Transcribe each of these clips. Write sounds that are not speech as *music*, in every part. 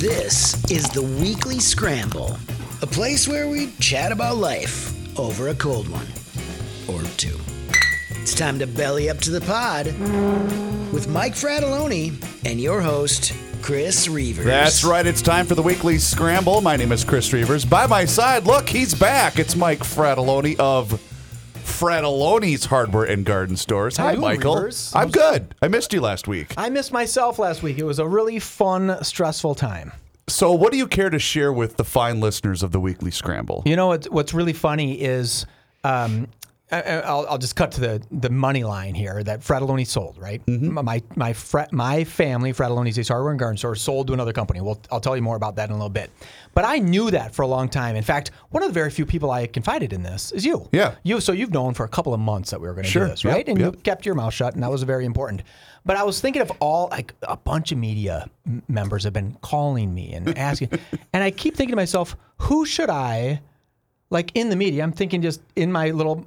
This is the Weekly Scramble, a place where we chat about life over a cold one or two. It's time to belly up to the pod with Mike Frattallone and your host, Chris Reuvers. That's right. It's time for the weekly scramble. My name is Chris Reuvers. By my side, look, he's back. It's Mike Frattallone of Frattallone's Hardware and Garden Stores. Hi, Michael. Reuvers? I'm good. I missed you last week. I missed myself last week. It was a really fun, stressful time. So, what do you care to share with the fine listeners of the weekly scramble? You know what, what's really funny is um, I'll, I'll just cut to the, the money line here that Frattallone sold, right? Mm-hmm. My my frat, my family, Frattallone's Ace Hardware and Garden Store, sold to another company. Well, I'll tell you more about that in a little bit. But I knew that for a long time. In fact, one of the very few people I confided in this is you. Yeah. You. So you've known for a couple of months that we were going to Sure. do this, Yep, right? And you kept your mouth shut, and that was very important. But I was thinking of all like a bunch of media members have been calling me and asking, *laughs* and I keep thinking to myself, who should I? Like in the media, I'm thinking just in my little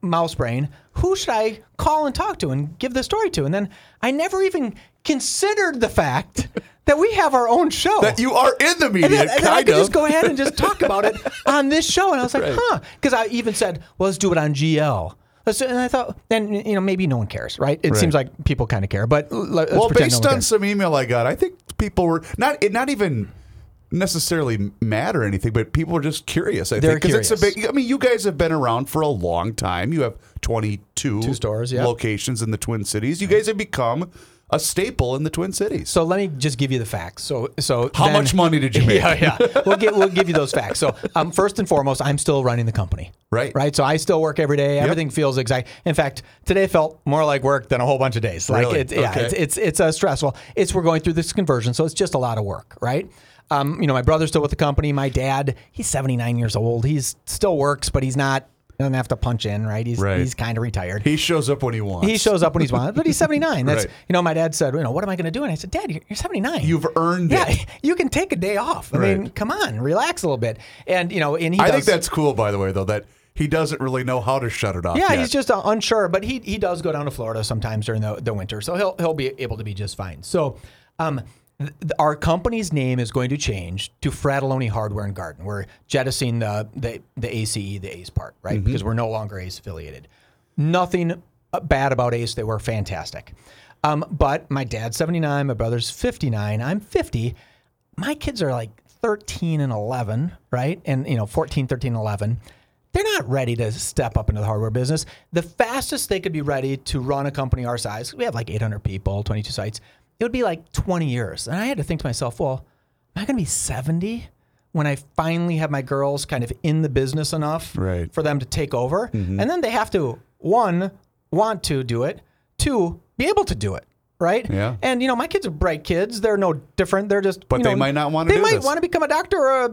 mouse brain, who should I call and talk to and give the story to? And then I never even considered the fact *laughs* that we have our own show. That you are in the and media, then, and then I could of. just go ahead and just talk about it *laughs* on this show. And I was like, huh. Because I even said, well, let's do it on GL. And I thought, then, you know, maybe no one cares, right? It Right. seems like people kind of care. But well, based no on cares. some email I got, I think people were not it not even necessarily mad or anything, but people are just curious. I They're think it's a big. I mean, you guys have been around for a long time. You have twenty two stores, yeah. locations in the Twin Cities. You guys have become a staple in the Twin Cities. So let me just give you the facts. So, so How then- much money did you *laughs* make? Yeah, yeah. We'll get we'll give you those facts. So, um, first and foremost, I'm still running the company. Right. Right. So I still work every day. Everything feels exact. In fact, today felt more like work than a whole bunch of days. Like Really? it's yeah, Okay. it's it's it's uh, stressful. It's we're going through this conversion, so it's just a lot of work. Right. Um, you know, my brother's still with the company. My dad, he's 79 years old. He's still works, but he's not. Doesn't have to punch in. Right. He's Right. he's kind of retired. He shows up when he wants. He shows up when he's wanted, but he's 79. That's Right. you know, my dad said, you know, what am I going to do? And I said, Dad, you're, you're 79. You've earned yeah, it. *laughs* you can take a day off. I mean, come on, relax a little bit. And you know, and he I does, think that's cool, by the way, though that he doesn't really know how to shut it off. yeah, yet. he's just uh, unsure, but he he does go down to Florida sometimes during the, the winter, so he'll he'll be able to be just fine. So, um, th- our company's name is going to change to Frattallone Hardware and Garden. We're jettisoning the the the ACE, the ACE part, right? Mm-hmm. Because we're no longer ACE affiliated. Nothing uh, bad about ACE; they were fantastic. Um, but my dad's 79, my brother's 59, I'm 50. My kids are like 13 and 11, right? And, you know, 14, 13, 11. They're not ready to step up into the hardware business. The fastest they could be ready to run a company our size, we have like 800 people, 22 sites, it would be like 20 years. And I had to think to myself, well, am I going to be 70 when I finally have my girls kind of in the business enough Right. for them to take over? And then they have to, one, want to do it, two, be able to do it. Right. Yeah. And you know, my kids are bright kids. They're no different. They're just. But you they might not wanna They do might this. want to become a doctor or a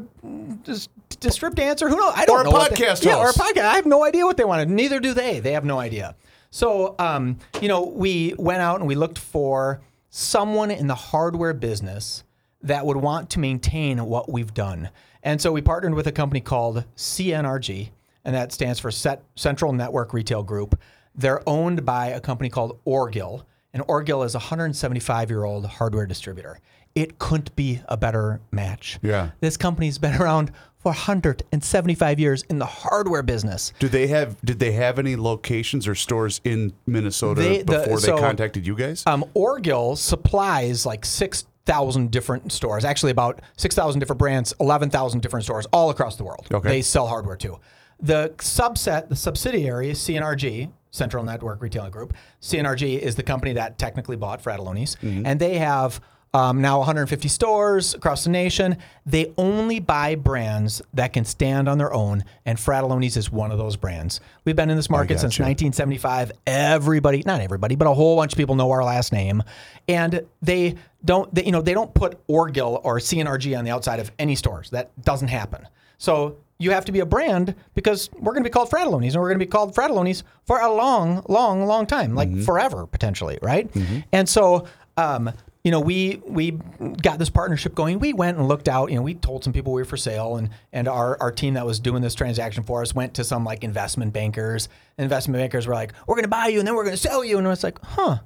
just, just strip dancer. Who knows? I don't Or a know. what they- podcast Yeah, or a podcast. I have no idea what they wanted. Neither do they. They have no idea. So, um, you know, we went out and we looked for someone in the hardware business that would want to maintain what we've done. And so we partnered with a company called CNRG, and that stands for Set Central Network Retail Group. They're owned by a company called Orgill, and Orgill is a 175 year old hardware distributor. It couldn't be a better match. Yeah. This company's been *laughs* around for 175 years in the hardware business. Do they have? Did they have any locations or stores in Minnesota They- the- before they so, contacted you guys? Um, Orgill supplies like 6,000 different stores, actually about 6,000 different brands, 11,000 different stores all across the world. Okay. They sell hardware too. The subset, the subsidiary is CNRG, Central Network Retailing Group. CNRG is the company that technically bought Frattallone's, and they have um, now 150 stores across the nation. They only buy brands that can stand on their own, and Frattallone's is one of those brands. We've been in this market since gotcha. 1975. Everybody, not everybody, but a whole bunch of people know our last name, and they don't, they, you know, they don't put Orgill or CNRG on the outside of any stores. That doesn't happen. So you have to be a brand because we're going to be called Frattallone's, and we're going to be called Frattallone's for a long, long, long time, like forever potentially, right? And so. Um, you know, we we got this partnership going. We went and looked out. You know, we told some people we were for sale, and and our, our team that was doing this transaction for us went to some like investment bankers. Investment bankers were like, "We're going to buy you, and then we're going to sell you," and it's like, "Huh."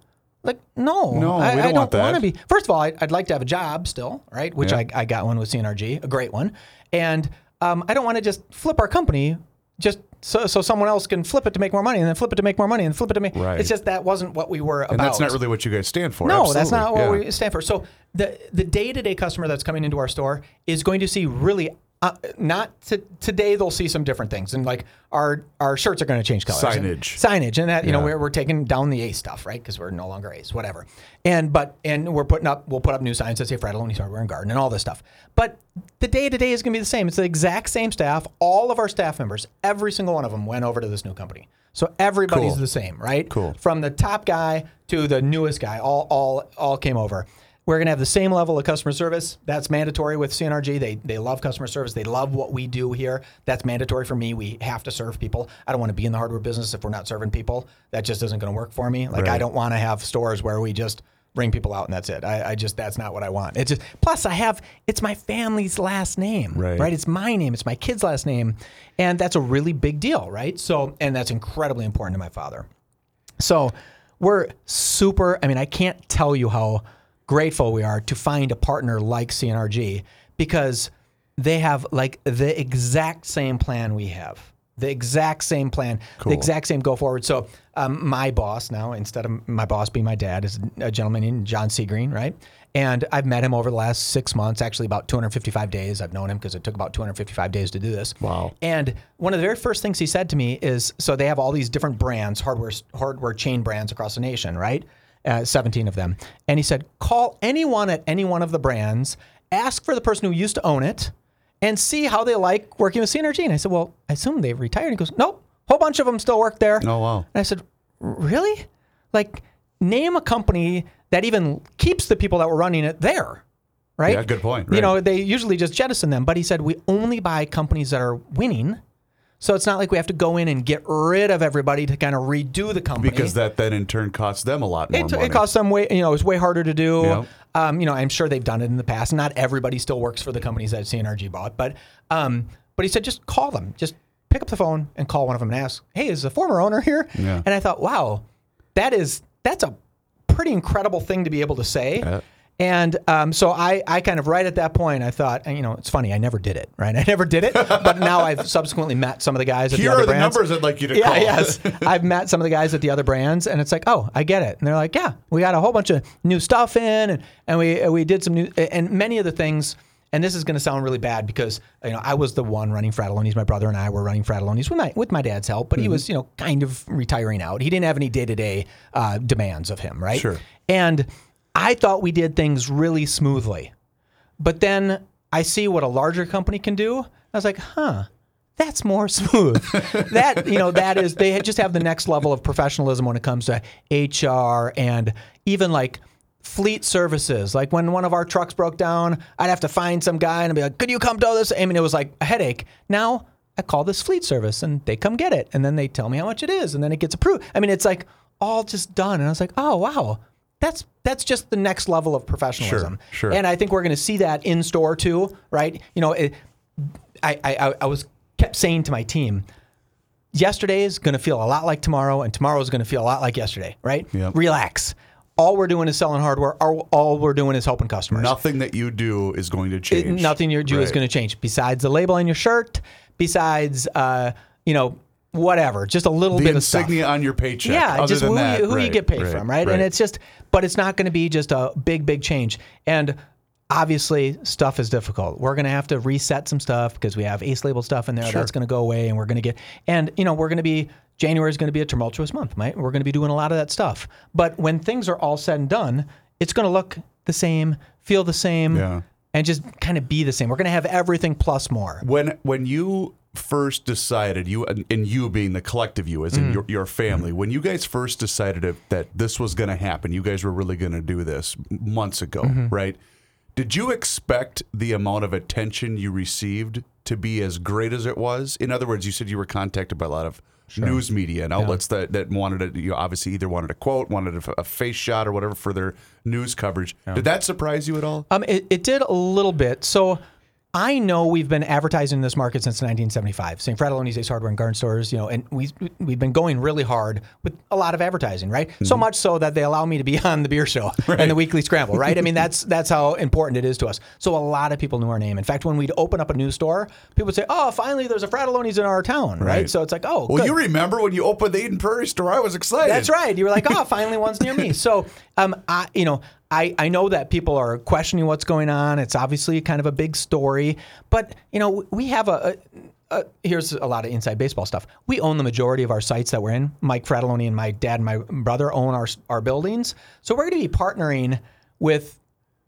Like no, No, I, we don't want don't want to be. First of all, I, I'd like to have a job still, right? Which Yeah. I, I got one with CNRG, a great one, and um, I don't want to just flip our company just so, so someone else can flip it to make more money, and then flip it to make more money, and flip it to make. Right. It's just that wasn't what we were about. and that's not really what you guys stand for. No, that's not what Yeah. we stand for. So the the day to day customer that's coming into our store is going to see really. Uh, not to, today. They'll see some different things, and like our our shirts are going to change colors. Signage. signage, and that you know Yeah. we're, we're taking down the Ace stuff, right? Because we're no longer Ace, whatever. And but and we're putting up we'll put up new signs that say Frattallone's Hardware and Garden and all this stuff. But the day to day is going to be the same. It's the exact same staff. All of our staff members, every single one of them, went over to this new company. So everybody's Cool. the same, right? Cool. From the top guy to the newest guy, all all all came over. We're going to have the same level of customer service. That's mandatory with CNRG. They they love customer service. They love what we do here. That's mandatory for me. We have to serve people. I don't want to be in the hardware business if we're not serving people. That just isn't going to work for me. Like I don't want to have stores where we just bring people out and that's it. I, I just that's not what I want. It's just plus I have it's my family's last name, Right. right? It's my name. It's my kid's last name, and that's a really big deal, right? So and that's incredibly important to my father. So we're super. I mean, I can't tell you how grateful we are to find a partner like CNRG because they have like the exact same plan we have. The exact same plan, the exact same go forward. So, um, my boss now, instead of my boss being my dad, is a gentleman named John Seagreen, right? And I've met him over the last six months, actually about 255 days. I've known him because it took about 255 days to do this. Wow. And one of the very first things he said to me is, so they have all these different brands, hardware hardware chain brands across the nation, right? Uh, 17 of them. And he said, call anyone at any one of the brands, ask for the person who used to own it, and see how they like working with Synergy. And I said, well, I assume they've retired. He goes, nope, whole bunch of them still work there. Oh, wow. And I said, really? Like, name a company that even keeps the people that were running it there, right? Yeah, good point, You know, they usually just jettison them. But he said, we only buy companies that are winning. So it's not like we have to go in and get rid of everybody to kind of redo the company. Because that then in turn costs them a lot more it, money. it costs them way, you know, it's way harder to do. Yep. Um, you know, I'm sure they've done it in the past. Not everybody still works for the companies that CNRG bought, but um, but he said just call them, just pick up the phone and call one of them and ask, hey, is the former owner here? Yeah. And I thought, wow, that is that's a pretty incredible thing to be able to say. Yeah. And um, so I, I kind of right at that point, I thought, and, you know, it's funny, I never did it, right? *laughs* I never did it, but now I've subsequently met some of the guys at Here the other are the brands. numbers I'd like you to Yeah, call. yes. *laughs* I've met some of the guys at the other brands, and it's like, oh, I get it. And they're like, yeah, we got a whole bunch of new stuff in, and, and we we did some new, and many of the things. And this is going to sound really bad because you know I was the one running Frattallone's. My brother and I were running Frattallone's with my with my dad's help, but he was you know kind of retiring out. He didn't have any day to day demands of him, right? Sure. And I thought we did things really smoothly. But then I see what a larger company can do. I was like, huh, that's more *laughs* smooth. that, you know, that is, they just have the next level of professionalism when it comes to HR and even like fleet services. Like when one of our trucks broke down, I'd have to find some guy and I'd be like, could you come do this? I mean, it was like a headache. Now I call this fleet service and they come get it. And then they tell me how much it is and then it gets approved. I mean, it's like all just done. And I was like, oh, wow. That's that's just the next level of professionalism. sure. sure. And I think we're going to see that in store too, right? You know, it, I, I I was kept saying to my team, yesterday is going to feel a lot like tomorrow, and tomorrow is going to feel a lot like yesterday, right? Yep. Relax. all we're doing is selling hardware. All, all we're doing is helping customers. Nothing that you do is going to It- change. nothing you do is going to change besides the label on your shirt, besides uh, you know whatever, just a little The bit of stuff. insignia on your paycheck. Yeah, Other just than who, that, you, who you get paid right, from, right? And it's just, but it's not going to be just a big, big change. And obviously, stuff is difficult. We're going to have to reset some stuff because we have Ace label stuff in there that's going to go away, and we're going to get, and you know, we're going to be January is going to be a tumultuous month, right? We're going to be doing a lot of that stuff. But when things are all said and done, it's going to look the same, feel the same, Yeah. and just kind of be the same. We're going to have everything plus more. when when you first decided you and you being the collective you as in your, your family when you guys first decided that- that this was going to happen you guys were really going to do this months ago Mm-hmm. right? Did you expect the amount of attention you received to be as great as it was? In other words you said you were contacted by a lot of news media and outlets that, that wanted to you know, obviously either wanted a quote wanted a, a face shot or whatever for their news coverage. Did that surprise you at all? Um, it, it did a little bit. So I know we've been advertising in this market since 1975. St. Frattallone's Ace Hardware and Garden Stores, you know, and we we've been going really hard with a lot of advertising, right? So Mm-hmm. much so that they allow me to be *laughs* on the beer show *laughs* and the weekly scramble, right? I mean, that's that's how important it is to us. So a lot of people knew our name. In fact, when we'd open up a new store, people would say, "Oh, finally, there's a Frattallone's in our town," right? Right. So it's like, "Oh, well good. you remember when you opened the eden prairie store i was excited That's right. You were like, oh, finally one's near me. *laughs* So, um, I, you know, I, I know that people are questioning what's going on. It's obviously kind of a big story, but you know, we have a. a, a here's a lot of inside baseball stuff. We own the majority of our sites that we're in. Mike Frattallone and my dad and my brother own our our buildings. So we're going to be partnering with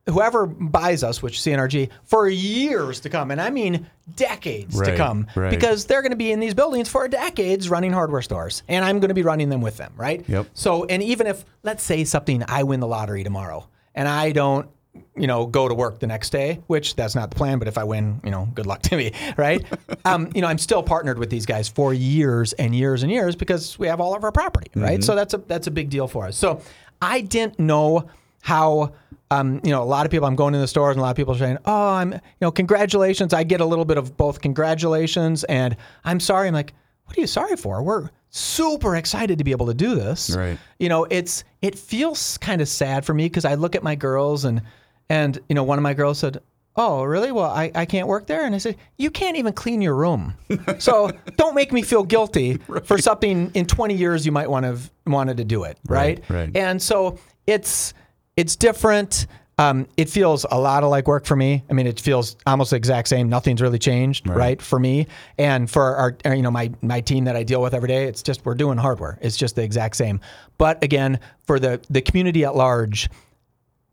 whoever buys us, which CNRG, for years to come, and I mean decades to come, right. because they're going to be in these buildings for decades running hardware stores, and I'm going to be running them with them, right? Yep. So, and even if let's say something, I win the lottery tomorrow, and I don't. You know, go to work the next day, which that's not the plan. But if I win, you know, good luck to me, *laughs* right? *laughs* um, you know, I'm still partnered with these guys for years and years and years because we have all of our property, right? So that's a that's a big deal for us. So I didn't know how um, you know, a lot of people. I'm going in the stores, and a lot of people are saying, "Oh, I'm, you know, congratulations." I get a little bit of both congratulations and I'm sorry. I'm like, what are you sorry for? We're super excited to be able to do this. Right. You know, it's it feels kind of sad for me because I look at my girls and and you know, one of my girls said. Oh, really? Well, I, I can't work there. And I said, You can't even clean your room. *laughs* So don't make me feel guilty *laughs* for something in 20 years you might want to have wanted to do it. Right. Right, right. And so it's it's different. Um, it feels a lot of like work for me. I mean, it feels almost the exact same. Nothing's really changed, right, for me and for our, our, you know, my my team that I deal with every day. It's just we're doing hardware. It's just the exact same. But again, for the the community at large,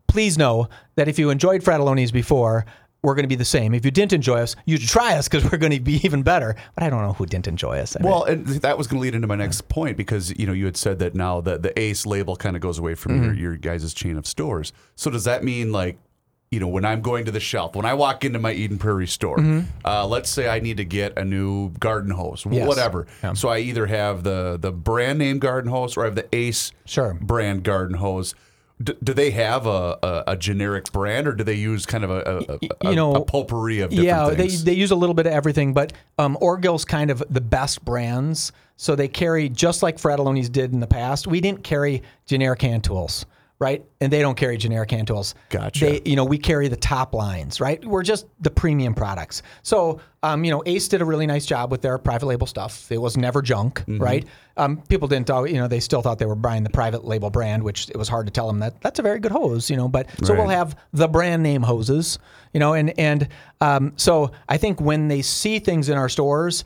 please know that if you enjoyed Frattallone's before, we're going to be the same. If you didn't enjoy us, you should try us because *laughs* we're going to be even better. But I don't know who didn't enjoy us. I mean, Well, and that was going to lead into my next point because you know you had said that now the the Ace label kind of goes away from Mm-hmm. your your guys' chain of stores. So does that mean like you know when I'm going to the shelf when I walk into my Eden Prairie store, uh, let's say I need to get a new garden hose, Mm-hmm. Yes. whatever. So I either have the the brand name garden hose or I have the Ace Sure. brand garden hose. Do they have a, a, a generic brand, or do they use kind of a, a, a, you know, a potpourri of different yeah, things? they they use a little bit of everything, but um, Orgill's kind of the best brands. So they carry just like Frattallone's did in the past. We didn't carry generic hand tools, right? And they don't carry generic hand tools. Gotcha. They, you know, we carry the top lines, right? We're just the premium products. So, um, you know, Ace did a really nice job with their private label stuff. It was never junk, Mm-hmm. right? Um, people didn't, al- you know, they still thought they were buying the private label brand, which it was hard to tell them that that's a very good hose, you know. But so we'll have the brand name hoses, you know, and and um, so I think when they see things in our stores,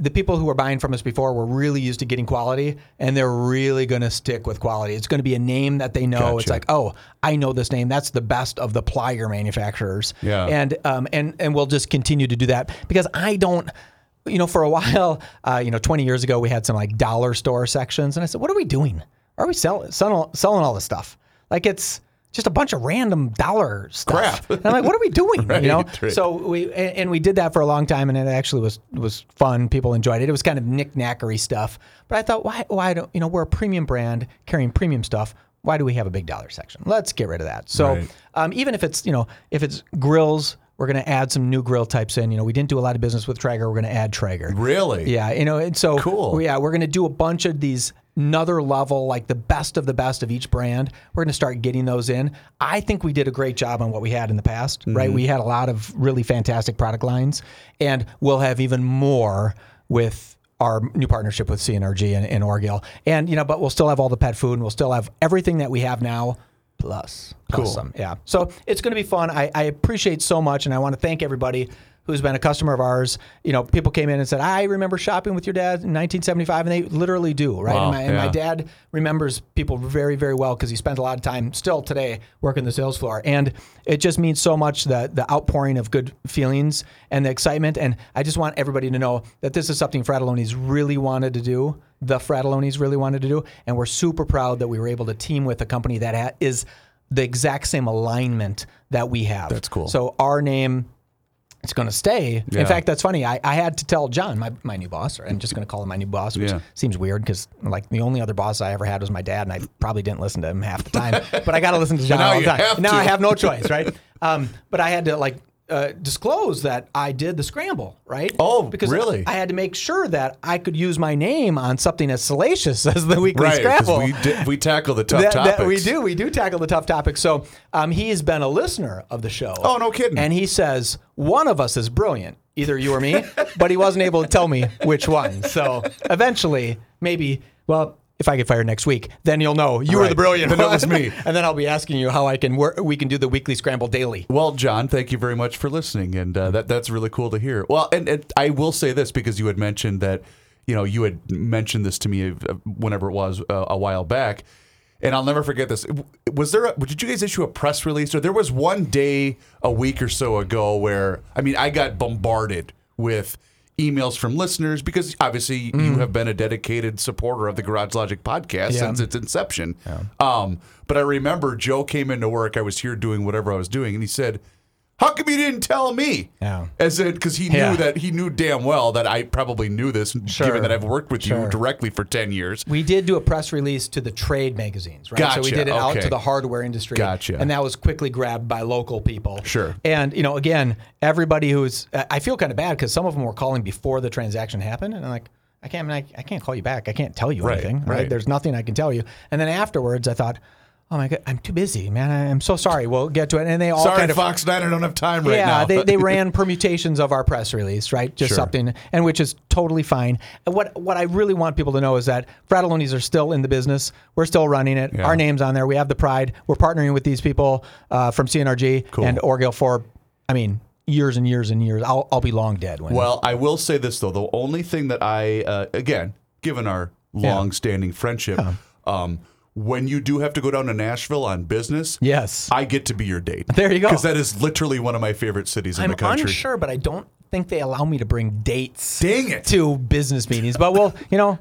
the people who were buying from us before were really used to getting quality, and they're really going to stick with quality. It's going to be a name that they know. It's like, oh, I know this name. That's the best of the plier manufacturers. Yeah. and um, and and we'll just continue to do that because I don't. You know, for a *laughs* while, uh, you know, 20 years ago, we had some like dollar store sections, and I said, "What are we doing? Are we selling selling, selling all this stuff? Like it's just a bunch of random dollar stuff." Crap. And I'm like, "What are we doing?" *laughs* you know. Right, right. So we and, and we did that for a long time, and it actually was was fun. People enjoyed it. It was kind of knick-knackery stuff, but I thought, why why don't you know we're a premium brand carrying premium stuff. Why do we have a big dollar section? Let's get rid of that. So Right. um, even if it's you know if it's grills, we're going to add some new grill types in. You know, we didn't do a lot of business with Traeger. We're going to add Traeger. really? Yeah, you know, and so Cool. Yeah, we're going to do a bunch of these another level, like the best of the best of each brand. We're going to start getting those in. I think we did a great job on what we had in the past, right? Mm-hmm. We had a lot of really fantastic product lines, and we'll have even more with our new partnership with CNRG and, and Orgill. And, you know, but we'll still have all the pet food and we'll still have everything that we have now plus, Cool. some. Yeah. So it's going to be fun. I, I appreciate so much, and I want to thank everybody who's been a customer of ours. You know, people came in and said, "I remember shopping with your dad in 1975," and they literally do, right? Wow, and, my, and my dad remembers people very, very well because he spent a lot of time still today working the sales floor, and it just means so much the the outpouring of good feelings and the excitement. And I just want everybody to know that this is something Frattallone's really wanted to do. The Frattallone's really wanted to do, and we're super proud that we were able to team with a company that is the exact same alignment that we have. That's cool. So our name it's going to stay. Yeah. In fact, that's funny. I, I had to tell John, my, my new boss, or I'm just going to call him my new boss, which Yeah. seems weird because like the only other boss I ever had was my dad, and I probably didn't listen to him half the time. *laughs* but I got to listen to John all the time. now to. I have no choice, right? *laughs* Um, but I had to like uh, disclose that I did the scramble, right? Oh, because really? I had to make sure that I could use my name on something as salacious *laughs* as the weekly Right, scramble we, di- we *laughs* tackle the tough that, topics. that we do. We do tackle the tough topics. So um, he has been a listener of the show. Oh, no kidding. And he says one of us is brilliant, either you or me, but he wasn't able to tell me which one. So eventually, maybe, well, if I get fired next week, then you'll know you were the brilliant Then it was me. *laughs* and then I'll be asking you how I can work. We can do the weekly scramble daily. Well, John, thank you very much for listening, and uh, that that's really cool to hear. Well, and, and I will say this because you had mentioned that, you know, you had mentioned this to me uh, whenever it was uh, a while back, and I'll never forget this. Was there? A, did you guys issue a press release, or there was one day a week or so ago where I mean, I got bombarded with emails from listeners because obviously you have been a dedicated supporter of the Garage Logic podcast Yeah. since its inception. Um, but I remember Joe came into work. I was here doing whatever I was doing, and he said, "How come you didn't tell me?" Yeah. As in, because he Yeah. knew that he knew damn well that I probably knew this, Sure. given that I've worked with Sure. you directly for ten years. We did do a press release to the trade magazines, right? so we Gotcha, did it out okay. to the hardware industry. Gotcha. And that was quickly grabbed by local people. Sure. And, you know, again, everybody who's, I feel kind of bad because some of them were calling before the transaction happened. And I'm like, I can't, I, I can't call you back. I can't tell you Right, anything. right. There's nothing I can tell you. And then afterwards, I thought, oh my God, I'm too busy, man. I, I'm so sorry. We'll get to it. And they all Sorry, kind of. Fox Nine, I don't have time right yeah, now. they, they *laughs* ran permutations of our press release, right? Just Sure. something, and which is totally fine. And what what I really want people to know is that Frattallone's are still in the business. We're still running it. Yeah. Our name's on there. We have the pride. We're partnering with these people uh, from CNRG Cool. and Orgill for, I mean, years and years and years. I'll, I'll be long dead when. Well, I will say this though: the only thing that I, uh, again, given our long-standing friendship, um, when you do have to go down to Nashville on business, yes, I get to be your date. There you go. Because that is literally one of my favorite cities in I'm the country. unsure, but I don't think they allow me to bring dates. Dang it. To business meetings, but well, you know,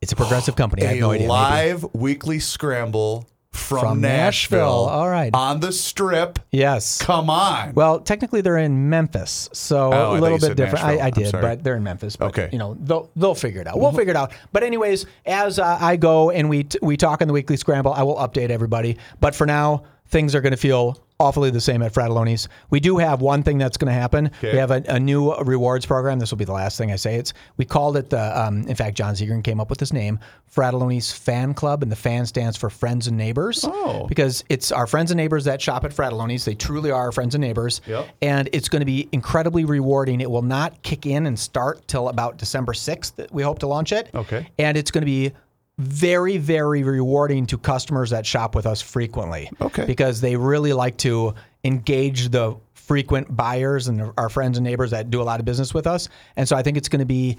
it's a progressive company. I have a no idea. maybe. live weekly scramble from, From Nashville. Nashville. All right. On the strip. Yes. Come on. Well, technically they're in Memphis, so Oh, a little bit different. Nashville. I, I did, but they're in Memphis. But, Okay. You know they'll they'll figure it out. We'll figure it out. But anyways, as uh, I go and we t- we talk in the weekly scramble, I will update everybody. But for now, things are going to feel awfully the same at Frattallone's. We do have one thing that's going to happen. Okay. We have a, a new rewards program. This will be the last thing I say. It's we called it the. Um, in fact, John Zegern came up with this name, Frattallone's Fan Club, and the fan stands for friends and neighbors. Oh. because it's our friends and neighbors that shop at Frattallone's. They truly are our friends and neighbors. Yep. And it's going to be incredibly rewarding. It will not kick in and start till about December 6th. that We hope to launch it. Okay. And it's going to be very, very rewarding to customers that shop with us frequently. Okay. Because they really like to engage the frequent buyers and our friends and neighbors that do a lot of business with us. And so I think it's going to be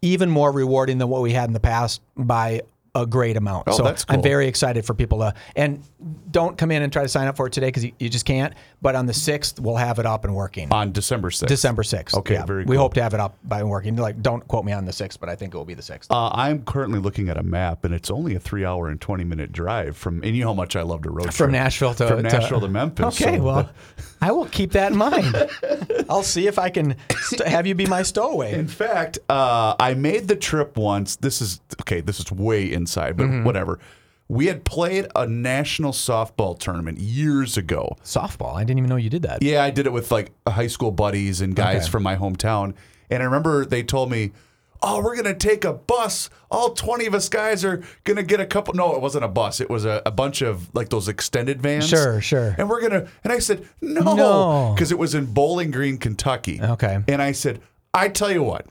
even more rewarding than what we had in the past by a great amount. Oh, so that's I'm very excited for people to and don't come in and try to sign up for it today because you, you just can't. But on the sixth, we'll have it up and working. on December 6th. December sixth. Okay, yeah. very We cool. hope to have it up by and working. Like, don't quote me on the sixth, but I think it will be the sixth. Uh, I'm currently looking at a map, and it's only a three-hour and twenty-minute drive from. And you know how much I love to road trip From Nashville to from Nashville to, Memphis. *laughs* Okay, so- well, I will keep that in mind. *laughs* I'll see if I can st- have you be my stowaway. In fact, uh, I made the trip once. This is okay. This is way inside, but Mm-hmm. whatever. We had played a national softball tournament years ago. Softball. I didn't even know you did that. Yeah, I did it with like high school buddies and guys Okay. from my hometown. And I remember they told me, oh, we're gonna take a bus. All twenty of us guys are gonna get a couple. No, it wasn't a bus. It was a, a bunch of like those extended vans. Sure, sure. And we're gonna. And I said no, No. because it was in Bowling Green, Kentucky. Okay. And I said, I tell you what.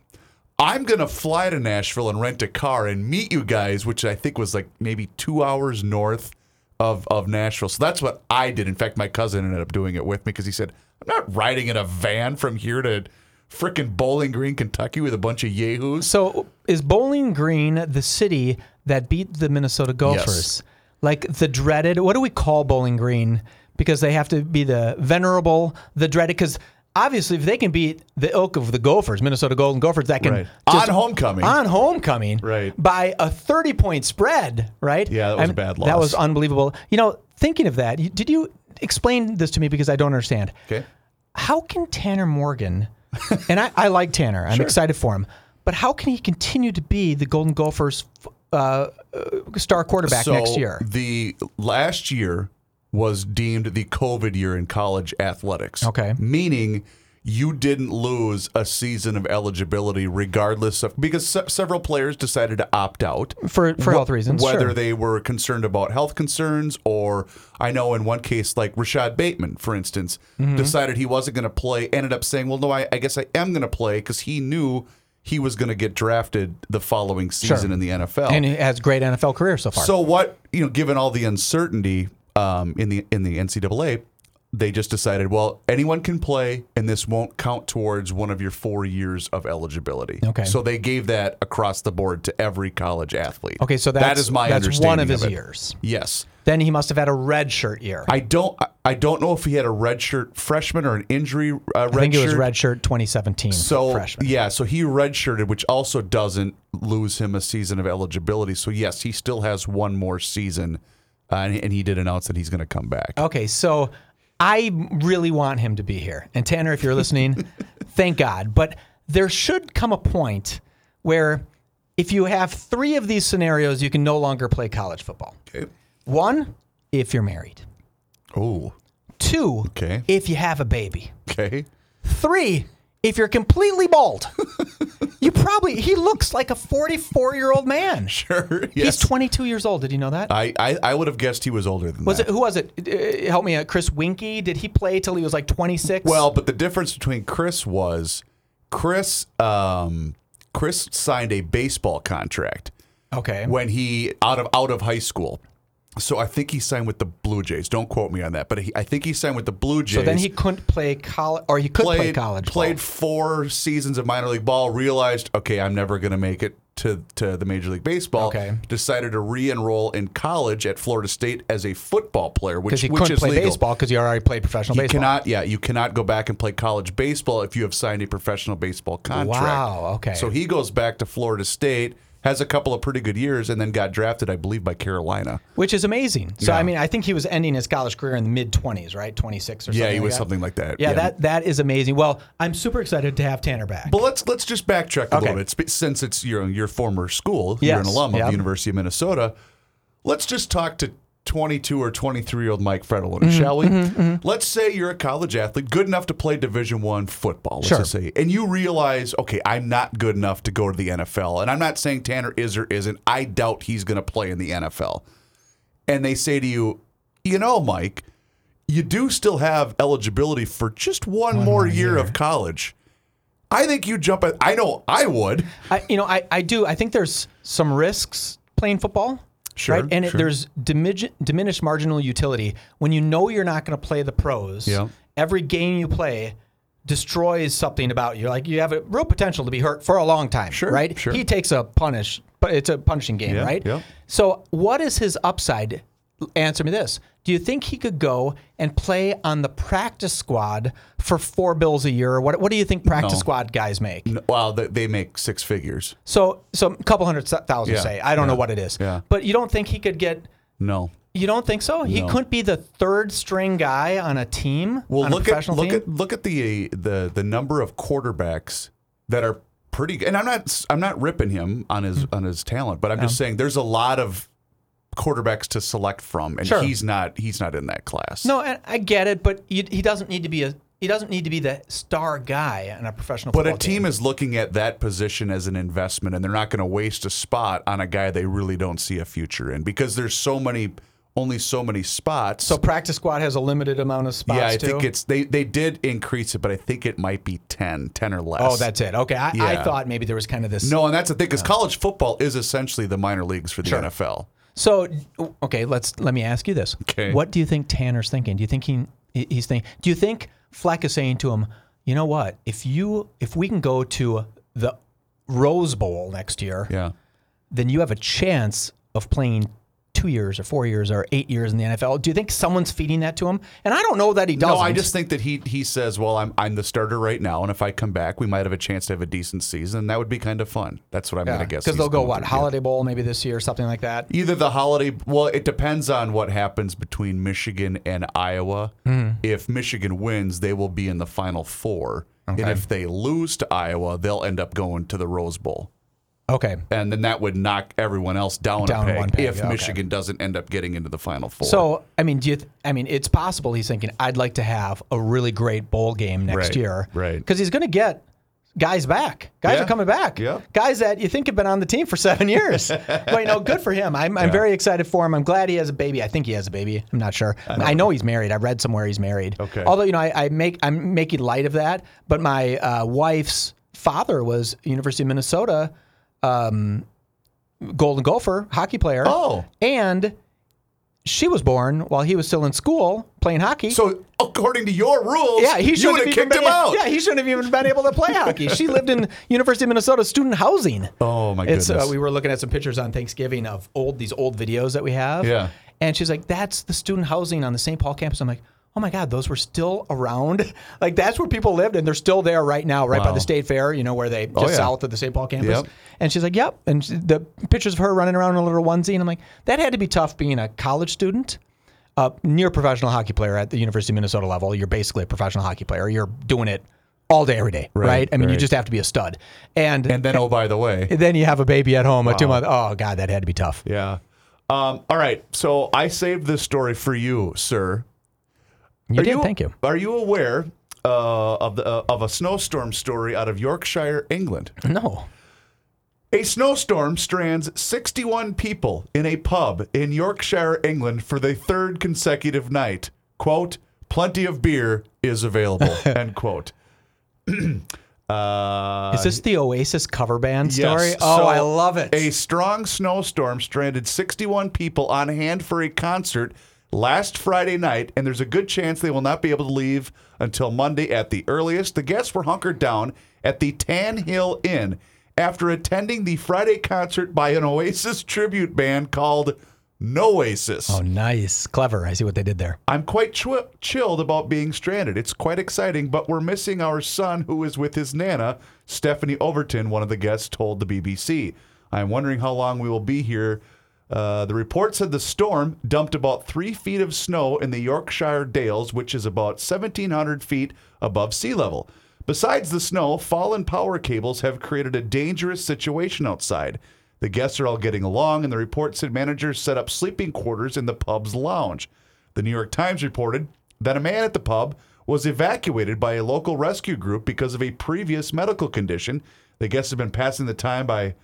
I'm gonna fly to Nashville and rent a car and meet you guys, which I think was like maybe two hours north of of Nashville. So that's what I did. In fact, my cousin ended up doing it with me because he said, "I'm not riding in a van from here to frickin' Bowling Green, Kentucky, with a bunch of yahoos." So is Bowling Green the city that beat the Minnesota Gophers? Like the dreaded, what do we call Bowling Green? Because they have to be the venerable, the dreaded. Because obviously, if they can beat the ilk of the Gophers, Minnesota Golden Gophers, that can Right. On homecoming. on homecoming, Right. by a thirty point spread, right? Yeah, that was a bad loss. That was unbelievable. You know, thinking of that, you- did you explain this to me because I don't understand? Okay. how can Tanner Morgan, *laughs* and I, I like Tanner, I'm excited for him, but how can he continue to be the Golden Gophers uh, uh, star quarterback next year? The last year was deemed the COVID year in college athletics. Okay. Meaning you didn't lose a season of eligibility regardless of because se- several players decided to opt out For for health reasons, whether sure. they were concerned about health concerns or I know in one case like Rashod Bateman for instance Mm-hmm. decided he wasn't going to play ended up saying well no I, I guess I am going to play because he knew he was going to get drafted the following season in the NFL and he has great NFL career so far. so what you know, given all the uncertainty um, in the in the NCAA, they just decided, well, anyone can play, and this won't count towards one of your four years of eligibility. Okay. So they gave that across the board to every college athlete. okay, so that's that is my that's understanding one of his it. years. Yes. Then he must have had a red shirt year. I don't. I- don't know if he had a redshirt freshman or an injury uh, redshirt. I think it was red shirt 2017 So freshman. yeah, so he redshirted, which also doesn't lose him a season of eligibility. So yes, he still has one more season, uh, and, and he did announce that he's going to come back. Okay, so I really want him to be here. And Tanner, if you're listening, *laughs* thank God. But there should come a point where if you have three of these scenarios, you can no longer play college football. Okay. One, if you're married. Oh, Two, Okay. if you have a baby. okay. Three, if you're completely bald. *laughs* you probably, he looks like a 44 year old man. *laughs* Sure. He's 22 years old. Did you know that? I, I I would have guessed he was older than was that. it who was it? Uh, help me out. Chris Weinke. Did he play till he was like 26? Well, but the difference between Chris was Chris um Chris signed a baseball contract okay. when he out of out of high school. So I think he signed with the Blue Jays. Don't quote me on that, but he, I think he signed with the Blue Jays. So then he couldn't play college, or he could played play college. played ball. four seasons of minor league ball. Realized, okay, I'm never going to make it to to the Major League Baseball. Okay. Decided to re-enroll in college at Florida State as a football player, which he which couldn't play legal. baseball because he already played professional You baseball. cannot, yeah, you cannot go back and play college baseball if you have signed a professional baseball contract. Wow, okay. So he goes back to Florida State, has a couple of pretty good years, and then got drafted, I believe, by Carolina. which is amazing. So Yeah. I mean, I think he was ending his college career in the mid 20s, right? 26 or something. Yeah, he like was that. something like that. Yeah, that that is amazing. Well, I'm super excited to have Tanner back. But let's let's just backtrack a Okay. little bit since it's your your former school. You're an Yes, alum of the University of Minnesota. Let's just talk to 22 or 23 year old Mike Frattallone, Mm-hmm, shall we? Let's say you're a college athlete, good enough to play Division One football. Let's Sure. just say, and you realize, okay, I'm not good enough to go to the NFL, and I'm not saying Tanner is or isn't. I doubt he's going to play in the NFL. And they say to you, you know, Mike, you do still have eligibility for just one, more, year, of college. I think you jump at. I know I would. I, you know, I, I do. I think there's some risks playing football. Sure, Right? And it, there's dimij- diminished marginal utility when you know you're not going to play the pros. Yeah. Every game you play destroys something about you. Like you have a real potential to be hurt for a long time. Sure, Right? sure. He takes a punish, but it's a punishing game, Yeah, right? yeah. So what is his upside? Answer me this. Do you think he could go and play on the practice squad for four bills a year? What, what do you think practice No. squad guys make? Well, they, they make six figures. So, so a couple hundred thousand, Yeah, say. I don't know what it is. yeah. But you don't think he could get? No. You don't think so? No. He couldn't be the third string guy on a team. Well, look at look team? at look at the the the number of quarterbacks that are pretty. good. And I'm not I'm not ripping him on his Mm-hmm. on his talent, but I'm just saying there's a lot of quarterbacks to select from, and Sure. he's not he's not in that class. No, and I get it, but you, he doesn't need to be a, he doesn't need to be the star guy on a professional But a team team. is looking at that position as an investment, and they're not going to waste a spot on a guy they really don't see a future in because there's so many, only so many spots. So practice squad has a limited amount of spots yeah, I too. think it's they they did increase it, but I think it might be 10, 10 or less. Oh, that's it. Okay, I, I thought maybe there was kind of this. no, and that's the thing because college football is essentially the minor leagues for the Sure. NFL. So okay, let's let me ask you this. Okay. What do you think Tanner's thinking? Do you think he he's thinking? Do you think Fleck is saying to him, you know what? If you if we can go to the Rose Bowl next year, Yeah. then you have a chance of playing two years or four years or eight years in the NFL. Do you think someone's feeding that to him? And I don't know that he doesn't. No, I just think that he he says, "Well, I'm I'm the starter right now, and if I come back, we might have a chance to have a decent season. and That would be kind of fun." That's what I'm going to guess. because they'll go what. Holiday Bowl maybe this year, or something like that. Either the holiday, well, it depends on what happens between Michigan and Iowa. Hmm. If Michigan wins, they will be in the Final Four, and if they lose to Iowa, they'll end up going to the Rose Bowl, Okay. and then that would knock everyone else down, Down a peg, one peg, if okay. Michigan doesn't end up getting into the Final Four. So, I mean, do you? Th- I mean, it's possible he's thinking, "I'd like to have a really great bowl game next Right, year," right. Because he's going to get guys back. Guys Yeah, are coming back. yeah. Guys that you think have been on the team for seven years. *laughs* but you know, good for him. I'm, I'm very excited for him. I'm glad he has a baby. I think he has a baby. I'm not sure. I know, he's married. I read somewhere he's married. Okay. Although you know, I, I make I'm making light of that. But my uh, wife's father was University of Minnesota. Um, Golden Gopher hockey player. Oh. and she was born while he was still in school playing hockey. So according to your rules, yeah, he shouldn't have kicked been him out. Yeah, he shouldn't have even been able to play hockey. She lived in *laughs* University of Minnesota student housing. Oh my It's goodness. uh, we were looking at some pictures on Thanksgiving of old these old videos that we have. Yeah. And she's like, "That's the student housing on the St. Paul campus." I'm like, "Oh my God, those were still around. *laughs* like that's where people lived, and they're still there right now, right by the State Fair. You know where they just Oh, yeah. south of the St. Paul campus." Yep. And she's like, "Yep." And she- the pictures of her running around in a little onesie, and I'm like, "That had to be tough being a college student." A near professional hockey player at the University of Minnesota level, you're basically a professional hockey player. You're doing it all day, every day, right? Right, I mean, you just have to be a stud. And and then, oh by the way, *laughs* then you have a baby at home, a two month. Oh God, that had to be tough. yeah. Um, all right, so I saved this story for you, sir. You Are did, thank you. Are you aware uh, of the uh, of a snowstorm story out of Yorkshire, England? No, A snowstorm strands 61 people in a pub in Yorkshire, England for the third consecutive night. Quote, plenty of beer is available, *laughs* end quote. *clears throat* uh, is this the Oasis cover band Yes. story? Oh, So, I love it. A strong snowstorm stranded 61 people on hand for a concert last Friday night, and there's a good chance they will not be able to leave until Monday at the earliest. The guests were hunkered down at the Tan Hill Inn after attending the Friday concert by an Oasis tribute band called Noasis. oh, nice, clever. I see what they did there. I'm quite chilled about being stranded. It's quite exciting, but we're missing our son who is with his Nana, Stephanie Overton, one of the guests told the BBC. I'm wondering how long we will be here. Uh, the report said the storm dumped about three feet of snow in the Yorkshire Dales, which is about 1,700 feet above sea level. Besides the snow, fallen power cables have created a dangerous situation outside. The guests are all getting along, and the report said managers set up sleeping quarters in the pub's lounge. The New York Times reported that a man at the pub was evacuated by a local rescue group because of a previous medical condition. The guests have been passing the time by,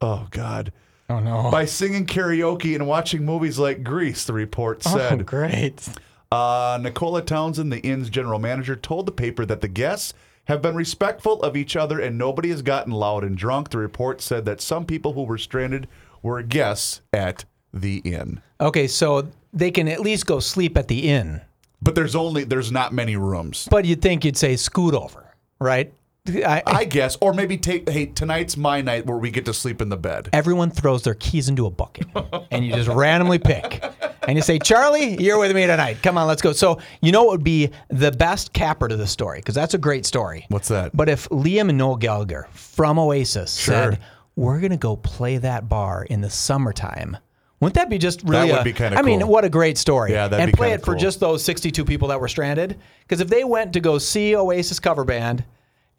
oh God, Oh no. by singing karaoke and watching movies like Grease, the report Oh, said. great. Uh, Nicola Townsend, the inn's general manager, told the paper that the guests have been respectful of each other and nobody has gotten loud and drunk. The report said that some people who were stranded were guests at the inn. Okay, so they can at least go sleep at the inn, But there's only there's not many rooms. but you'd think you'd say scoot over, right? I, I guess, or maybe take hey tonight's my night where we get to sleep in the bed. everyone throws their keys into a bucket and you just randomly pick and you say charlie you're with me tonight come on let's go so you know what would be the best capper to the story because that's a great story What's that? but if liam and noel gallagher from oasis said we're going to go play that bar in the summertime wouldn't that be just really That would a- be kinda cool. I mean cool. what a great story Yeah, that'd and be play it for just those 62 people that were stranded because if they went to go see oasis cover band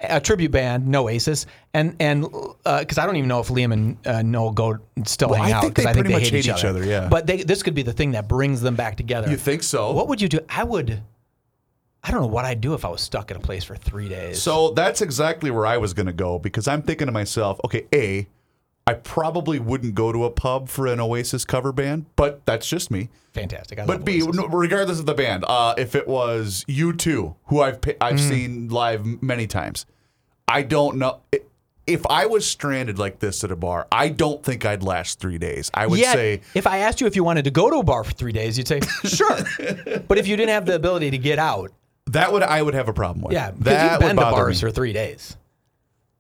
a tribute band, no Oasis, and and because I don't even know if Liam and uh, Noel go still Well, hang I out think because they I think they hate, hate each other, yeah. But they, this could be the thing that brings them back together. You think so? What would you do? I would. I don't know what I'd do if I was stuck in a place for three days. So that's exactly where I was going to go because I'm thinking to myself, okay, A, I probably wouldn't go to a pub for an Oasis cover band, but that's just me. fantastic. I But love B, Oasis. no, regardless of the band, uh, if it was U2, who I've I've Mm. seen live many times, I don't know. If I was stranded like this at a bar, I don't think I'd last three days. I would Yet, say if I asked you if you wanted to go to a bar for three days, you'd say *laughs* sure. but if you didn't have the ability to get out, that would I would have a problem with. yeah, because that you've been would to bother bars me. for three days.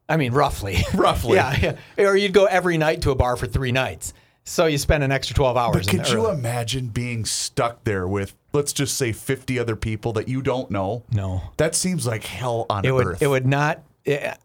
I mean, roughly. *laughs* Roughly. yeah, yeah. Or you'd go every night to a bar for three nights. So you spend an extra 12 hours. But could you early. imagine being stuck there with, let's just say, 50 other people that you don't know? No. That seems like hell on It would, earth. it would not.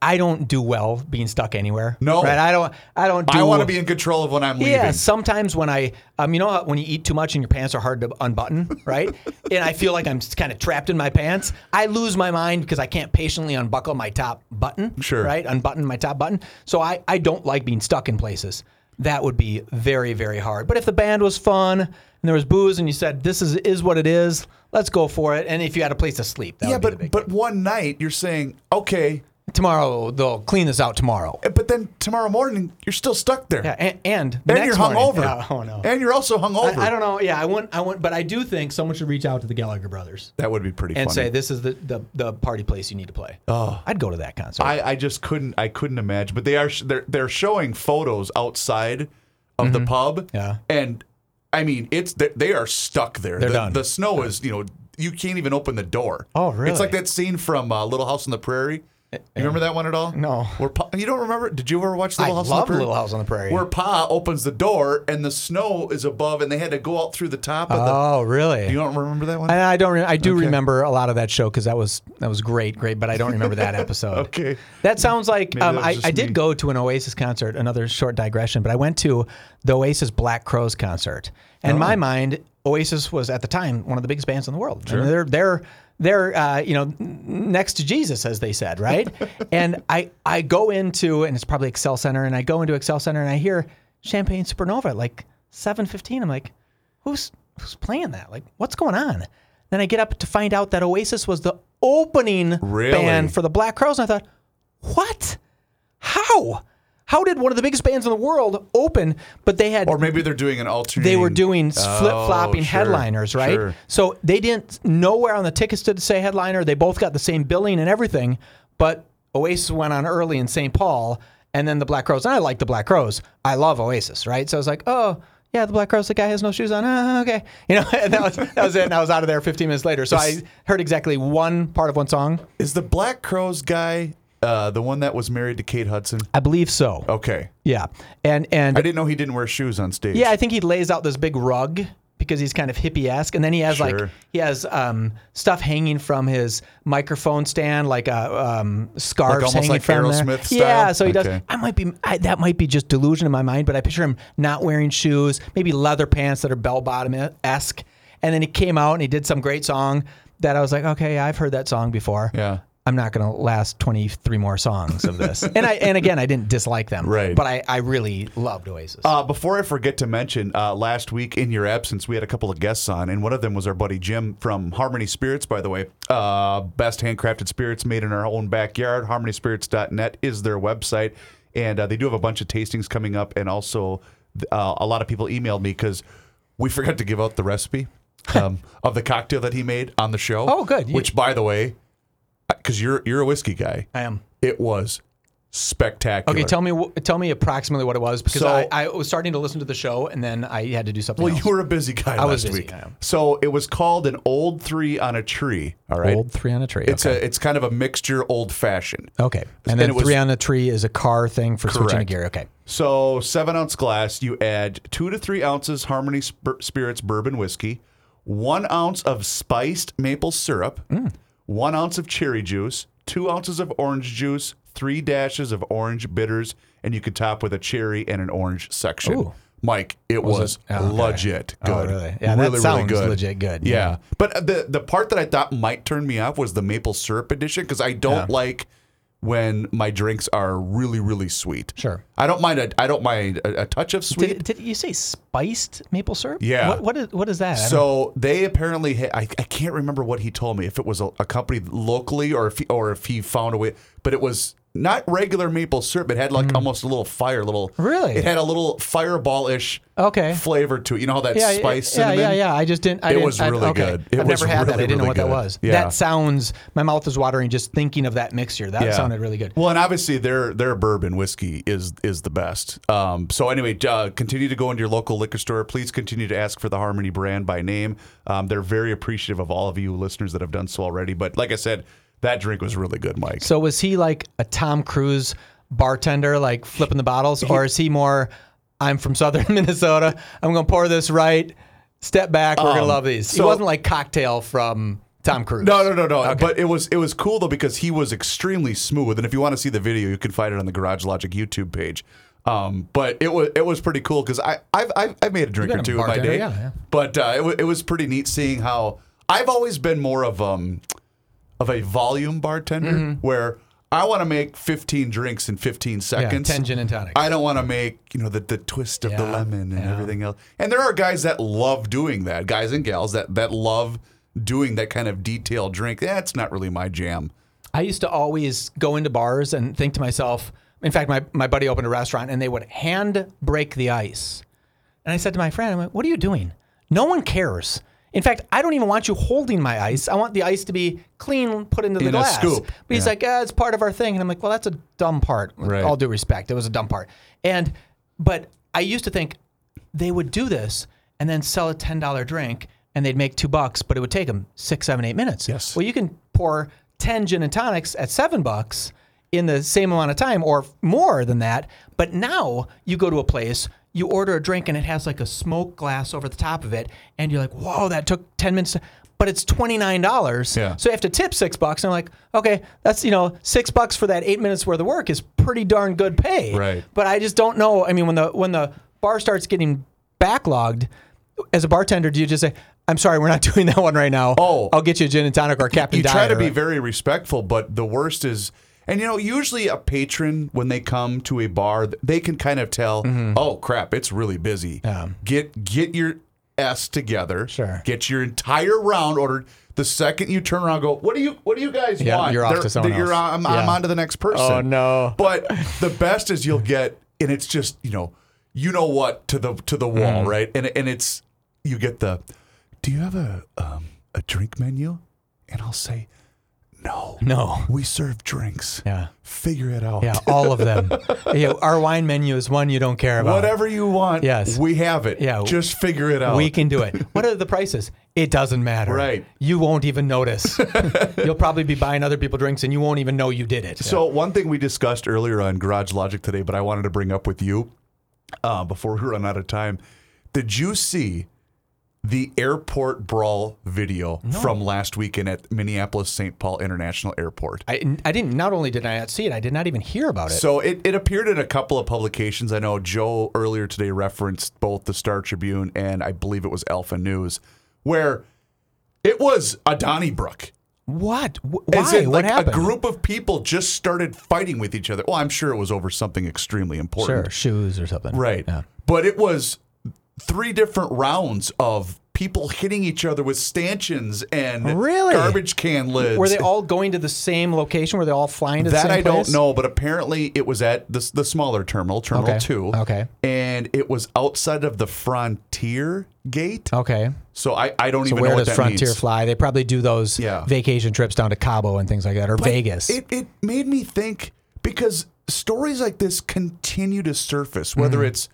I don't do well being stuck anywhere. No. right? I don't. I don't. Do, I want to be in control of when I'm leaving. Yeah, sometimes when I, um, you know, when you eat too much and your pants are hard to unbutton, right? *laughs* and I feel like I'm kind of trapped in my pants. I lose my mind because I can't patiently unbuckle my top button. Sure. Right, unbutton my top button. So I, I don't like being stuck in places. That would be very, very hard. But if the band was fun and there was booze and you said this is is what it is, let's go for it. And if you had a place to sleep, that yeah, would be the but but one night you're saying, okay, tomorrow they'll clean this out tomorrow. but then tomorrow morning you're still stuck there. Yeah, and, and, and next you're hungover. Yeah, *laughs* oh no. And you're also hungover. I, I don't know. Yeah, I wouldn't. I wouldn't. But I do think someone should reach out to the Gallagher brothers That would be pretty cool. and funny. say, "This is the, the the party place you need to play." Oh, I'd go to that concert. I, I just couldn't I couldn't imagine. But they are they're they're showing photos outside of the pub. Mm-hmm. Yeah. And I mean, it's they, they are stuck there. They're the, done. the snow is you know you can't even open the door. Oh, really? It's like that scene from uh, Little House on the Prairie. You remember that one at all? No. Where pa, you don't remember? Did you ever watch I Little House on love the Prairie? Little House on the Prairie. Where Pa opens the door and the snow is above, and they had to go out through the top of the. oh, really? You don't remember that one? I, I don't. Re- I do Okay. remember a lot of that show because that was that was great, great. But I don't remember that episode. *laughs* Okay. That sounds like um, that I, I did me. go to an Oasis concert. Another short digression, but I went to the Oasis Black Crowes concert. And in Oh. my mind, Oasis was at the time one of the biggest bands in the world. I mean, they're they're they're uh, you know next to Jesus, as they said, right? *laughs* and I I go into and it's probably Xcel Center, and I go into Xcel Center and I hear Champagne Supernova like seven fifteen. I'm like, who's who's playing that? Like, what's going on? Then I get up to find out that Oasis was the opening Really? band for the Black Crowes, and I thought, what? How? How did one of the biggest bands in the world open? But they had or maybe they're doing an alternate. they were doing flip flopping Oh, sure, headliners, right? sure. So they didn't nowhere on the tickets did it say headliner. They both got the same billing and everything, but Oasis went on early in St. Paul, and then the Black Crowes. And I like the Black Crowes. I love Oasis, right? So I was like, oh. Yeah, the Black Crowes. The guy has no shoes on. Ah, okay, you know, *laughs* and that was that was it. And I was out of there 15 minutes later. So I heard exactly one part of one song. Is the Black Crowes guy uh, the one that was married to Kate Hudson? I believe so. Okay. Yeah, and and I didn't know he didn't wear shoes on stage. Yeah, I think he lays out this big rug because he's kind of hippie-esque, and then he has like he has um, stuff hanging from his microphone stand, like uh, um, scarves almost hanging like from there. Aerosmith style? Yeah, so he does. Okay. I might be I, that might be just delusion in my mind, but I picture him not wearing shoes, maybe leather pants that are bell-bottom esque, and then he came out and he did some great song that I was like, okay, I've heard that song before. Yeah. I'm not going to last 23 more songs of this. and I and again, I didn't dislike them. Right. But I, I really loved Oasis. Uh, before I forget to mention, uh, last week in your absence, we had a couple of guests on, and one of them was our buddy Jim from Harmony Spirits, by the way. Uh, best handcrafted spirits made in our own backyard. HarmonySpirits.net is their website, and uh, they do have a bunch of tastings coming up, and also uh, a lot of people emailed me because we forgot to give out the recipe *laughs* um, of the cocktail that he made on the show. Oh, good. Which, by the way, because you're you're a whiskey guy, I am. it was spectacular. Okay, tell me wh- tell me approximately what it was because So- I, I was starting to listen to the show and then I had to do something Well, else. you were a busy guy I was busy, week. I am. So it was called an old three on a tree. All right. Old three on a tree. It's okay. a it's kind of a mixture old fashioned. okay, and and then was- three on a tree is a car thing for switching a gear. Okay, So seven ounce glass, you add two to three ounces Harmony Spirits bourbon whiskey, one ounce of spiced maple syrup, Mm. One ounce of cherry juice, two ounces of orange juice, three dashes of orange bitters, and you could top with a cherry and an orange section. Ooh. Mike, it was, it? Oh, okay. legit Oh, good. really? Yeah, that sounds legit good. Yeah. Yeah. But uh, the the part that I thought might turn me off was the maple syrup edition because I don't Yeah. like when my drinks are really really sweet. Sure. I don't mind a I don't mind a, a touch of sweet. Did, did you say spiced maple syrup? Yeah. What, what is what is that? So they apparently, ha- I, I can't remember what he told me if it was a, a company locally or if he, or if he found a way, but it was not regular maple syrup. It had like almost a little fire, little Mm. Really? It had a little fireball ish Okay. flavor to it. You know how that yeah, spice yeah, cinnamon? yeah, yeah. I just didn't. I It didn't, was I- really okay. good. It I've was never had that. really, I didn't know really what that good. was. Yeah. That sounds. My mouth is watering just thinking of that mixture. That Yeah. sounded really good. Well, and obviously their their bourbon whiskey is is the best. Um, so anyway, uh, continue to go into your local liquor store. Please continue to ask for the Harmony brand by name. Um, they're very appreciative of all of you listeners that have done so already. But like I said, that drink was really good, Mike. So was he like a Tom Cruise bartender, like flipping the bottles, or is he more? I'm from Southern *laughs* Minnesota. I'm gonna pour this right. Step back. We're gonna Um, love these. he so- wasn't like cocktail from Tom Cruise. No, no, no, no. But it was it was cool though because he was extremely smooth. And if you want to see the video, you can find it on the Garage Logic YouTube page. Um, but it was it was pretty cool because I I've, I've I've made a drink been or a two in my bartender, day. yeah, yeah. But uh, it it was pretty neat seeing how I've always been more of um of a volume bartender Mm-hmm. where I want to make 15 drinks in 15 seconds. 10 gin and tonics. I don't want to make, you know, the, the twist of the lemon and yeah. everything else. And there are guys that love doing that, guys and gals that that love doing that kind of detailed drink. That's not really my jam. I used to always go into bars and think to myself, in fact, my, my buddy opened a restaurant and they would hand break the ice. And I said to my friend, I'm like, what are you doing? No one cares. In fact, I don't even want you holding my ice. I want the ice to be clean, put into the In glass. But he's Yeah. like, ah, it's part of our thing. And I'm like, well, that's a dumb part. With Right. all due respect, it was a dumb part. And, but I used to think they would do this and then sell a $10 drink and they'd make two bucks, but it would take them six, seven, eight minutes. Yes. Well, you can pour 10 gin and tonics at seven bucks in the same amount of time or more than that. But now you go to a place, you order a drink and it has like a smoke glass over the top of it. And you're like, whoa, that took 10 minutes. But it's $29. Yeah. So you have to tip six bucks. And I'm like, okay, that's, you know, six bucks for that eight minutes worth of work is pretty darn good pay. Right. But I just don't know. I mean, when the, when the bar starts getting backlogged, as a bartender, do you just say, I'm sorry, we're not *laughs* doing that one right now. Oh. I'll get you a gin and tonic or a Captain You try to Dyer." be very respectful, but the worst is, and you know, usually a patron when they come to a bar, they can kind of tell, oh crap, it's really busy. Mm-hmm. Get get your s together. Sure. Get your entire round ordered. The second you turn around, go. What do you What do you guys Yeah, want? you're off They're- to someone You're else. on, I'm, I'm on to the next person. Oh, no. But *laughs* the best is you'll get, and it's just you know, you know what to the to the Mm. wall, right? And and it's you get the. Do you have a um, a drink menu? And I'll say, no, No. we serve drinks. Yeah. Figure it out. Yeah, all of them. *laughs* yeah, our wine menu is one you don't care about. Whatever you want, Yes. we have it. Yeah. just figure it out. We can do it. *laughs* What are the prices? It doesn't matter. Right. You won't even notice. *laughs* You'll probably be buying other people drinks and you won't even know you did it. So one thing we discussed earlier on Garage Logic today, but I wanted to bring up with you uh, before we run out of time. Did you see the airport brawl video from last weekend at Minneapolis St. Paul International Airport? I, I didn't. Not only did I not see it, I did not even hear about it. So it, it appeared in a couple of publications. I know Joe earlier today referenced both the Star Tribune and I believe it was Alpha News, where it was a Donnybrook. what? Why? in, what like happened? a group of people just started fighting with each other. Well, I'm sure it was over something extremely important. Sure, shoes or something. Right. Yeah. But it was three different rounds of people hitting each other with stanchions and Really? garbage can lids. Were they all going to the same location? Were they all flying to the that same I place? don't know, but apparently it was at the, the smaller terminal, Terminal Okay. 2. Okay. And it was outside of the Frontier Gate. Okay. So I, I don't So even where know what does that Frontier means. fly? They probably do those Yeah. vacation trips down to Cabo and things like that, or Vegas. It, it made me think because stories like this continue to surface, whether Mm-hmm. it's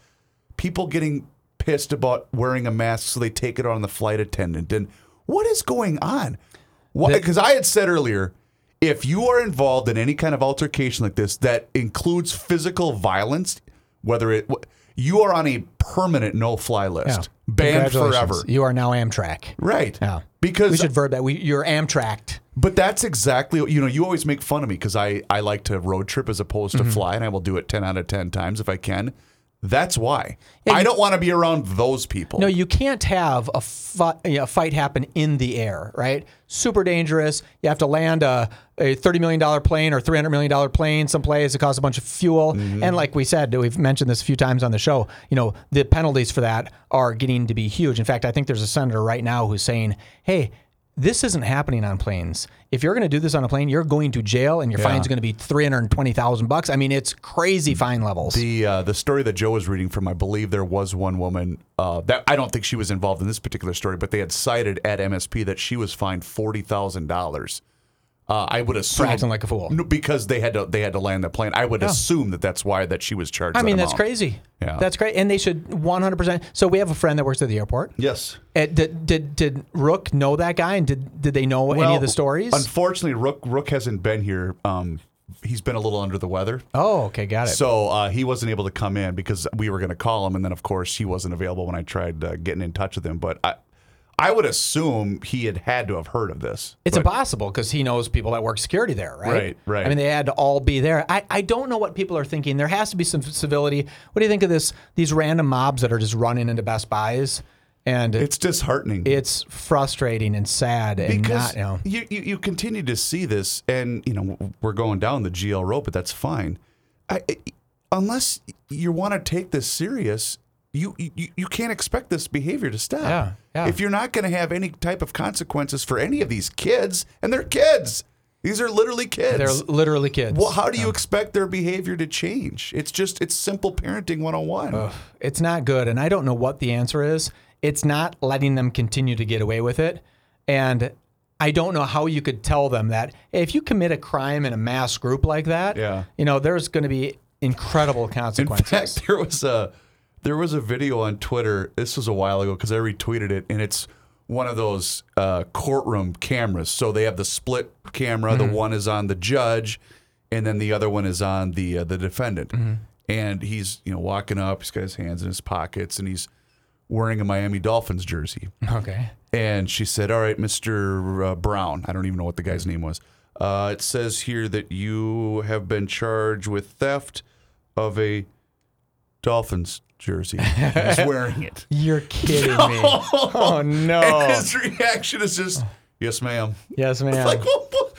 people getting pissed about wearing a mask so they take it on the flight attendant. And what is going on? Because I had said earlier, if you are involved in any kind of altercation like this that includes physical violence, whether it you are on a permanent no-fly list, Yeah. banned forever. You are now Amtrak. Right. Yeah. Because we should verb that. We you're Amtracked. but that's exactly you know you always make fun of me because I I like to road trip as opposed to mm-hmm. fly and I will do it ten out of ten times if I can. That's why. I don't want to be around those people. No, you can't have a, a fight happen in the air, right? Super dangerous. You have to land a, a $30 million plane or $300 million plane someplace. It costs a bunch of fuel. Mm-hmm. And like we said, we've mentioned this a few times on the show, you know, the penalties for that are getting to be huge. In fact, I think there's a senator right now who's saying, hey, this isn't happening on planes. If you're going to do this on a plane, you're going to jail, and your fine's going to be three hundred twenty thousand bucks. I mean, it's crazy fine levels. The uh, the story that Joe was reading from, I believe there was one woman uh, that I don't think she was involved in this particular story, but they had cited at MSP that she was fined forty thousand dollars. Uh, I would assume acting like a fool. No, because they had to they had to land the plane. I would assume that that's why that she was charged. I that mean, that's crazy. Yeah. That's great. And they should 100%. So we have a friend that works at the airport. Yes. Uh, did, did did Rook know that guy, and did did they know any of the stories? Unfortunately, Rook Rook hasn't been here. Um, he's been a little under the weather. oh, okay, got it. So uh, he wasn't able to come in because we were going to call him, and then of course he wasn't available when I tried uh, getting in touch with him. But I, I would assume he had had to have heard of this. it's But- impossible because he knows people that work security there, right? Right, right. I mean, they had to all be there. I, I don't know what people are thinking. There has to be some civility. What do you think of this? These random mobs that are just running into Best Buys, and It's disheartening. it's frustrating and sad and because not, you know. you, you continue to see this, and you know we're going down the GL road, but that's fine. I, I- unless you want to take this serious, you, you you can't expect this behavior to stop. Yeah, yeah. If you're not going to have any type of consequences for any of these kids, and they're kids, these are literally kids. They're literally kids. well, how do you expect their behavior to change? It's just it's simple parenting 101. It's not good. And I don't know what the answer is. It's not letting them continue to get away with it. And I don't know how you could tell them that if you commit a crime in a mass group like that, Yeah. you know, there's going to be incredible In consequences. fact, there was a there was a video on Twitter. This was a while ago because I retweeted it, and it's one of those uh, courtroom cameras. So they have the split camera. Mm-hmm. The one is on the judge, and then the other one is on the uh, the defendant. Mm-hmm. And he's you know walking up. He's got his hands in his pockets, and he's wearing a Miami Dolphins jersey. okay. And she said, "All right, Mister uh, Brown. I don't even know what the guy's name was. Uh, it says here that you have been charged with theft of a Dolphins jersey. *laughs* He's wearing it. You're kidding me. Oh, no. *laughs* And his reaction is just, "Yes, ma'am." Yes, ma'am. Like, *laughs* well, well,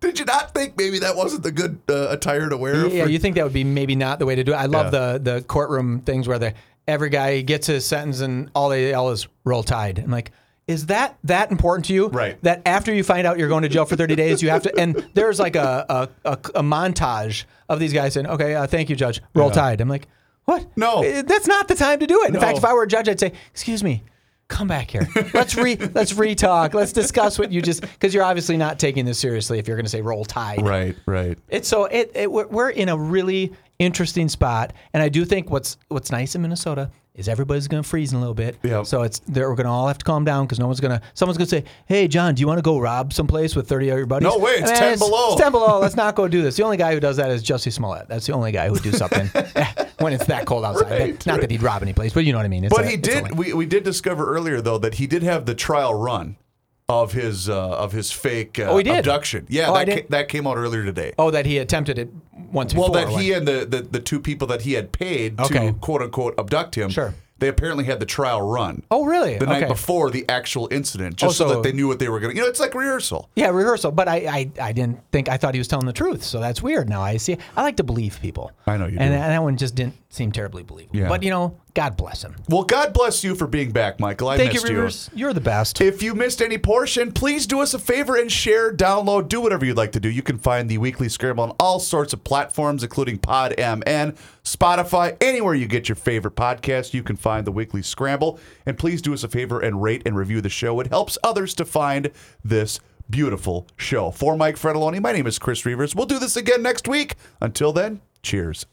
did you not think maybe that wasn't the good uh, attire to wear? Yeah, for- you think that would be maybe not the way to do it. I love Yeah. the the courtroom things where the every guy gets his sentence and all they yell is "roll tide." I'm like, is that that important to you? Right. That after you find out you're going to jail for 30 days, you have to. And there's like a a, a, a montage of these guys saying, "Okay, uh, thank you, judge. Roll tide." I'm like, what? No. Eh, that's not the time to do it. In No. fact, if I were a judge, I'd say, "Excuse me." Come back here. Let's re *laughs* let's re-talk. Let's discuss what you just because you're obviously not taking this seriously if you're going to say roll tide. right, right. It's so it, it we're we're in a really interesting spot, and I do think what's what's nice in Minnesota is everybody's going to freeze in a little bit. Yep. So it's they're, we're going to all have to calm down because no one's going to someone's going to say, "Hey, John, do you want to go rob someplace with thirty of your buddies?" No way, it's Eh, 10 below. It's ten below. *laughs* Let's not go do this. The only guy who does that is Jussie Smollett. That's the only guy who would do something *laughs* when it's that cold outside. Right, not that he'd rob any place, but you know what I mean. It's But a- he did. We, we did discover earlier though that he did have the trial run of his uh, of his fake uh, Oh, he did? abduction. Yeah, Oh, that ca- that came out earlier today. Oh, that he attempted it once well, before. that or he and the, the the two people that he had paid Okay. to quote unquote abduct him. Sure. They apparently had the trial run. Oh, really? The night before the actual incident, oh, just Oh, so, so- that they knew what they were going to. You know, it's like rehearsal. Yeah, rehearsal. But I, I, I didn't think I thought he was telling the truth. So that's weird. Now I see. I like to believe people. I know you and, do. and that one just didn't seem terribly believable. Yeah. But you know, God bless him. Well, God bless you for being back, Michael. I Thank you, missed you. Reuvers. You're the best. If you missed any portion, please do us a favor and share, download, do whatever you'd like to do. You can find the Weekly Scramble on all sorts of platforms, including Pod PodMN, Spotify, anywhere you get your favorite podcast, you can find the Weekly Scramble. And please do us a favor and rate and review the show. It helps others to find this beautiful show. For Mike Frattallone, my name is Chris Reuvers. We'll do this again next week. Until then, cheers.